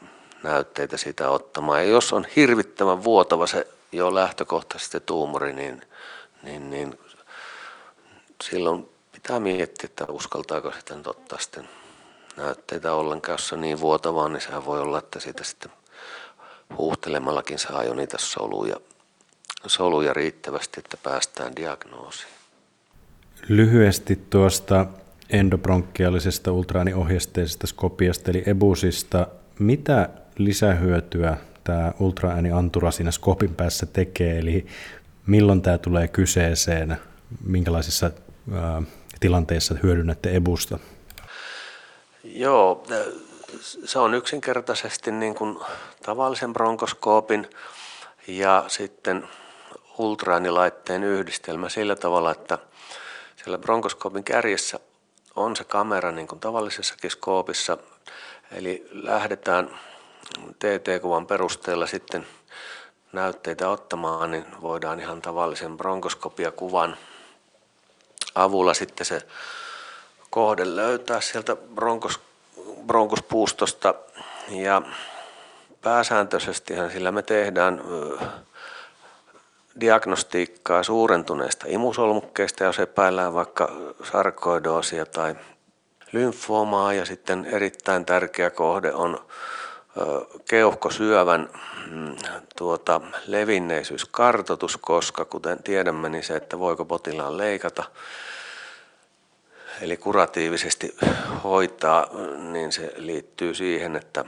näytteitä sitä ottamaan. Ja jos on hirvittävän vuotava se jo lähtökohtaisesti tuumori, niin, niin, niin silloin pitää miettiä, että uskaltaako sitten ottaa sitten näytteitä ollenkaan, jos on niin vuotavaa, niin sehän voi olla, että siitä sitten huuhtelemallakin saa jo niitä soluja, soluja riittävästi, että päästään diagnoosiin. Lyhyesti tuosta endobronkkiaalisesta ultraääniohjesteisesta skopiasta eli EBUSista. Mitä lisähyötyä tämä ultraääniantura siinä skopin päässä tekee, eli milloin tämä tulee kyseeseen, minkälaisissa ää, tilanteissa hyödynnätte EBUsta? Joo, se on yksinkertaisesti niin kuin tavallisen bronkoskoopin ja sitten ultraäänilaitteen yhdistelmä sillä tavalla, että siellä bronkoskoopin kärjessä on se kamera niin kuin tavallisessakin skoopissa, eli lähdetään TT-kuvan perusteella sitten näytteitä ottamaan, niin voidaan ihan tavallisen bronkoskopiakuvan avulla sitten se kohde löytää sieltä bronkos, bronkospuustosta. Ja pääsääntöisesti sillä me tehdään diagnostiikkaa suurentuneista imusolmukkeista, jos epäillään vaikka sarkoidoosia tai lymfoomaa. Ja sitten erittäin tärkeä kohde on keuhkosyövän mm, tuota, levinneisyyskartoitus, koska kuten tiedämme, niin se, että voiko potilaan leikata, eli kuratiivisesti hoitaa, niin se liittyy siihen, että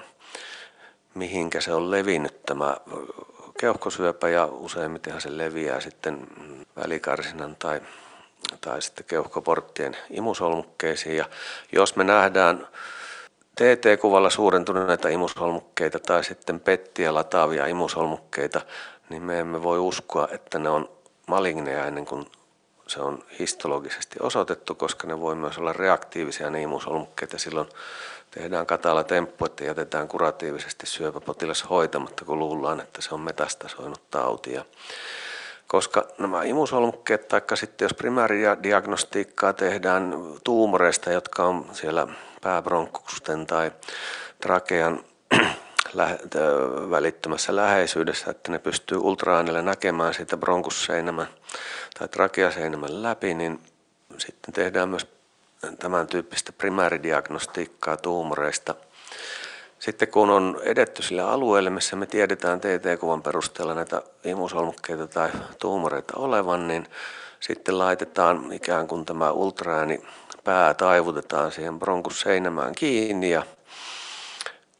mihinkä se on levinnyt tämä keuhkosyöpä ja useimmiten se leviää sitten välikarsinan tai, tai sitten keuhkoporttien imusolmukkeisiin. Ja jos me nähdään TT-kuvalla suurentuneita imusolmukkeita tai sitten pettiä lataavia imusolmukkeita, niin me emme voi uskoa, että ne on maligneja ennen kuin se on histologisesti osoitettu, koska ne voi myös olla reaktiivisia ne imusolmukkeet ja silloin tehdään katala temppu, että jätetään kuratiivisesti syöpäpotilas hoitamatta, kun luullaan, että se on metastasoinut tauti. Ja koska nämä imusolmukkeet, tai sitten jos primäridiagnostiikkaa tehdään tuumoreista, jotka on siellä pääbronkkusten tai trakean välittömässä läheisyydessä, että ne pystyy ultraäänellä näkemään siitä bronkusseinämän tai trakeaseinämän läpi, niin sitten tehdään myös tämän tyyppistä primääridiagnostiikkaa tuumoreista. Sitten kun on edetty sille alueelle, missä me tiedetään TT-kuvan perusteella näitä imusolmukkeita tai tuumoreita olevan, niin sitten laitetaan ikään kuin tämä ultraääni pää taivutetaan siihen bronkusseinämään kiinni ja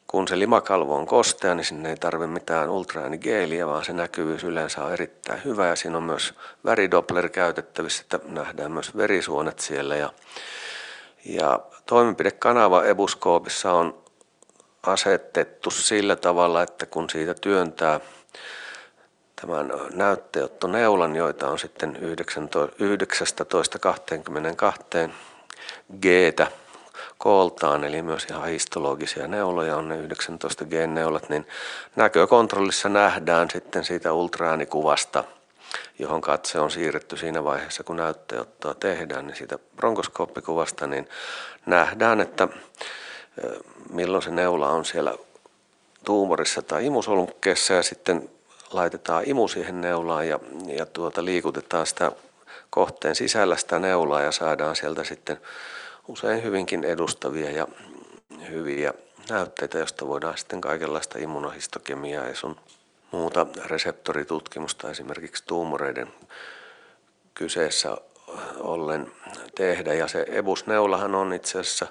kun se limakalvo on kostea, niin sinne ei tarvitse mitään ultraäänigeeliä, vaan se näkyvyys yleensä on erittäin hyvä ja siinä on myös väridoppler käytettävissä, että nähdään myös verisuonet siellä. Ja, ja toimenpidekanava ebuskoopissa on asetettu sillä tavalla, että kun siitä työntää tämän näytteottoneulan, joita on sitten 19-22 g kooltaan, eli myös ihan histologisia neuloja on ne 19 G-neulat, niin näkökontrollissa nähdään sitten siitä ultraäänikuvasta, johon katse on siirretty siinä vaiheessa, kun näytteenottoa tehdään, niin siitä bronkoskooppikuvasta, niin nähdään, että milloin se neula on siellä tuumorissa tai imusolukkeessa ja sitten laitetaan imu siihen neulaan ja, ja tuota, liikutetaan sitä kohteen sisällä sitä neulaa ja saadaan sieltä sitten usein hyvinkin edustavia ja hyviä näytteitä, joista voidaan sitten kaikenlaista immunohistokemiaa ja sun muuta reseptoritutkimusta esimerkiksi tuumoreiden kyseessä ollen tehdä. Ja se ebusneulahan on itse asiassa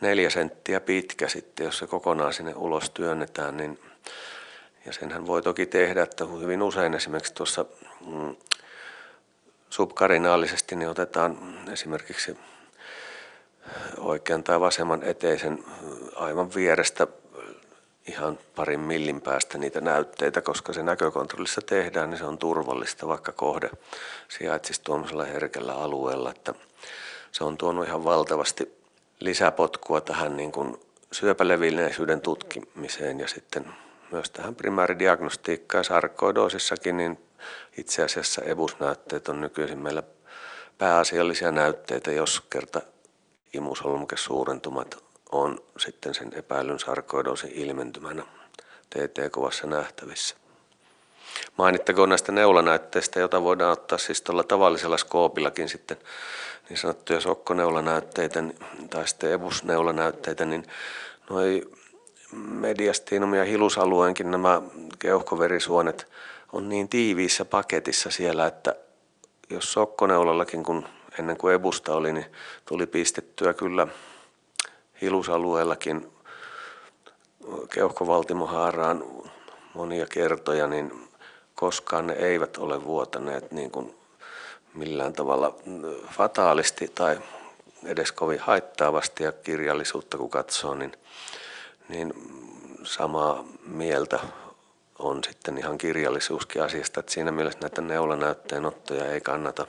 neljä senttiä pitkä sitten, jos se kokonaan sinne ulos työnnetään, niin ja senhän voi toki tehdä, että hyvin usein esimerkiksi tuossa mm, subkarinaalisesti niin otetaan esimerkiksi oikean tai vasemman eteisen aivan vierestä ihan parin millin päästä niitä näytteitä, koska se näkökontrollissa tehdään, niin se on turvallista, vaikka kohde sijaitsisi tuollaisella herkällä alueella, että se on tuonut ihan valtavasti lisäpotkua tähän niin kuin syöpälevinneisyyden tutkimiseen ja sitten myös tähän primääridiagnostiikkaan sarkoidoosissakin, niin itse asiassa EBUS-näytteet on nykyisin meillä pääasiallisia näytteitä, jos kerta imusolmukesuurentumat on sitten sen epäilyn sarkoidoosin ilmentymänä TT-kuvassa nähtävissä. Mainittakoon näistä neulanäytteistä, jota voidaan ottaa siis tuolla tavallisella skoopillakin sitten niin sanottuja sokkoneulanäytteitä tai sitten ebusneulanäytteitä, niin noi mediastiinum ja hilusalueenkin nämä keuhkoverisuonet on niin tiiviissä paketissa siellä, että jos sokkoneulollakin, kun ennen kuin ebusta oli, niin tuli pistettyä kyllä hilusalueellakin keuhkovaltimohaaraan monia kertoja, niin koskaan ne eivät ole vuotaneet niin kuin millään tavalla fataalisti tai edes kovin haittaavasti. Ja kirjallisuutta kun katsoo, niin, niin samaa mieltä on sitten ihan kirjallisuuskin asiasta, että siinä mielessä näitä neulanäytteenottoja ei kannata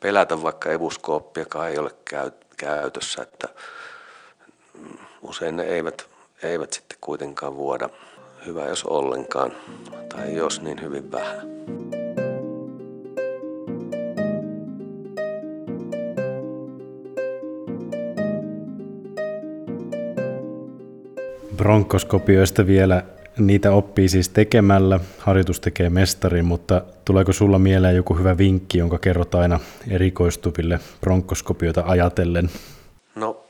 pelätä, vaikka ebuskooppiakaan ei ole käytössä, että usein ne eivät, eivät sitten kuitenkaan vuoda hyvä jos ollenkaan, tai jos niin hyvin vähän. Bronkoskopioista vielä niitä oppii siis tekemällä, harjoitus tekee mestari, mutta tuleeko sulla mieleen joku hyvä vinkki, jonka kerrot aina erikoistuville bronkoskopioita ajatellen? No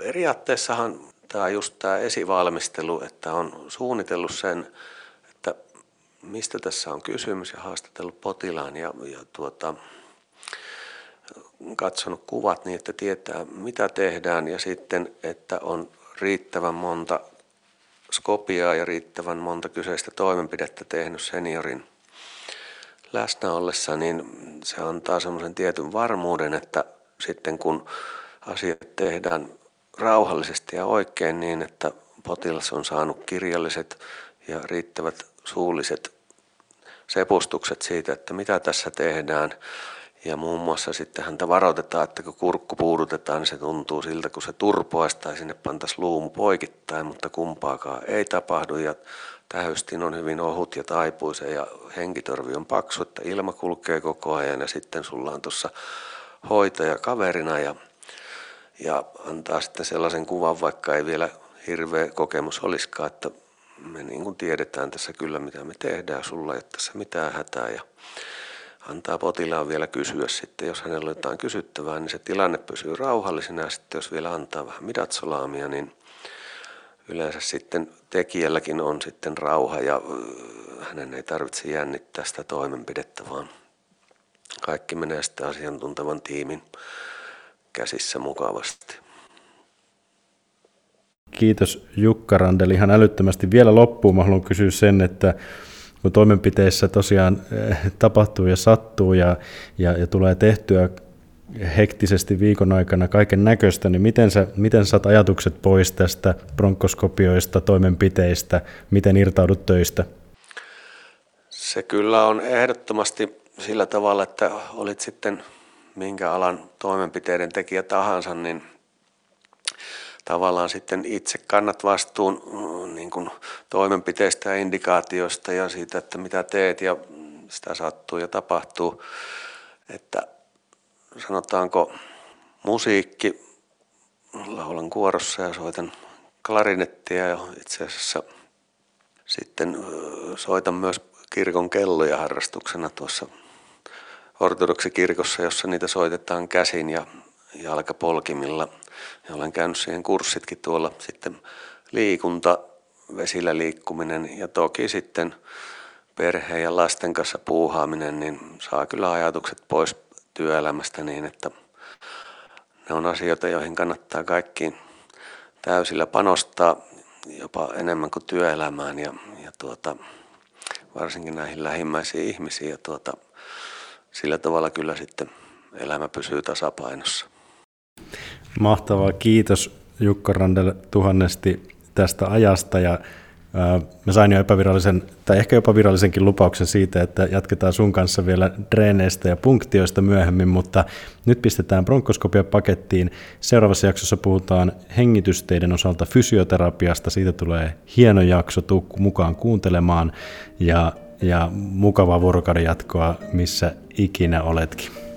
periaatteessahan tämä just tämä esivalmistelu, että on suunnitellut sen, että mistä tässä on kysymys ja haastatellut potilaan ja, ja tuota, katsonut kuvat niin, että tietää mitä tehdään ja sitten, että on riittävän monta skopiaa ja riittävän monta kyseistä toimenpidettä tehnyt seniorin läsnä ollessa, niin se antaa semmoisen tietyn varmuuden, että sitten kun asiat tehdään rauhallisesti ja oikein niin, että potilas on saanut kirjalliset ja riittävät suulliset sepustukset siitä, että mitä tässä tehdään, ja muun muassa sitten häntä varoitetaan, että kun kurkku puudutetaan, niin se tuntuu siltä, kun se turpoaisi tai sinne pantaisi luumu poikittain, mutta kumpaakaan ei tapahdu. Ja tähystin on hyvin ohut ja taipuise ja henkitorvi on paksu, että ilma kulkee koko ajan ja sitten sulla on tuossa hoitaja kaverina ja, ja antaa sitten sellaisen kuvan, vaikka ei vielä hirveä kokemus olisikaan, että me niin kuin tiedetään tässä kyllä mitä me tehdään, sulla ei ole tässä mitään hätää. Ja antaa potilaan vielä kysyä sitten, jos hänellä on jotain kysyttävää, niin se tilanne pysyy rauhallisena. Ja sitten jos vielä antaa vähän midatsolaamia, niin yleensä sitten tekijälläkin on sitten rauha ja hänen ei tarvitse jännittää sitä toimenpidettä, vaan kaikki menee sitten asiantuntevan tiimin käsissä mukavasti. Kiitos Jukka Randel. Ihan älyttömästi vielä loppuun mä haluan kysyä sen, että kun toimenpiteissä tosiaan eh, tapahtuu ja sattuu ja, ja, ja tulee tehtyä hektisesti viikon aikana kaiken näköistä, niin miten sä, miten saat ajatukset pois tästä bronkoskopioista, toimenpiteistä, miten irtaudut töistä? Se kyllä on ehdottomasti sillä tavalla, että olit sitten minkä alan toimenpiteiden tekijä tahansa, niin tavallaan sitten itse kannat vastuun mm, niin kuin toimenpiteistä ja indikaatioista ja siitä, että mitä teet ja sitä sattuu ja tapahtuu. Että sanotaanko musiikki, laulan kuorossa ja soitan klarinettia ja itse asiassa sitten soitan myös kirkon kelloja harrastuksena tuossa ortodoksikirkossa, jossa niitä soitetaan käsin ja jalkapolkimilla. Ja olen käynyt siihen kurssitkin tuolla sitten liikunta, vesillä liikkuminen ja toki sitten perheen ja lasten kanssa puuhaaminen, niin saa kyllä ajatukset pois työelämästä niin, että ne on asioita, joihin kannattaa kaikkiin täysillä panostaa jopa enemmän kuin työelämään ja, ja tuota, varsinkin näihin lähimmäisiin ihmisiin ja tuota, sillä tavalla kyllä sitten elämä pysyy tasapainossa. Mahtavaa, kiitos Jukka Randel tuhannesti tästä ajasta ja Mä sain jo epävirallisen, tai ehkä jopa virallisenkin lupauksen siitä, että jatketaan sun kanssa vielä dreeneistä ja punktioista myöhemmin, mutta nyt pistetään bronkoskopia pakettiin. Seuraavassa jaksossa puhutaan hengitysteiden osalta fysioterapiasta. Siitä tulee hieno jakso, tuu mukaan kuuntelemaan ja, ja mukavaa vuorokauden jatkoa, missä ikinä oletkin.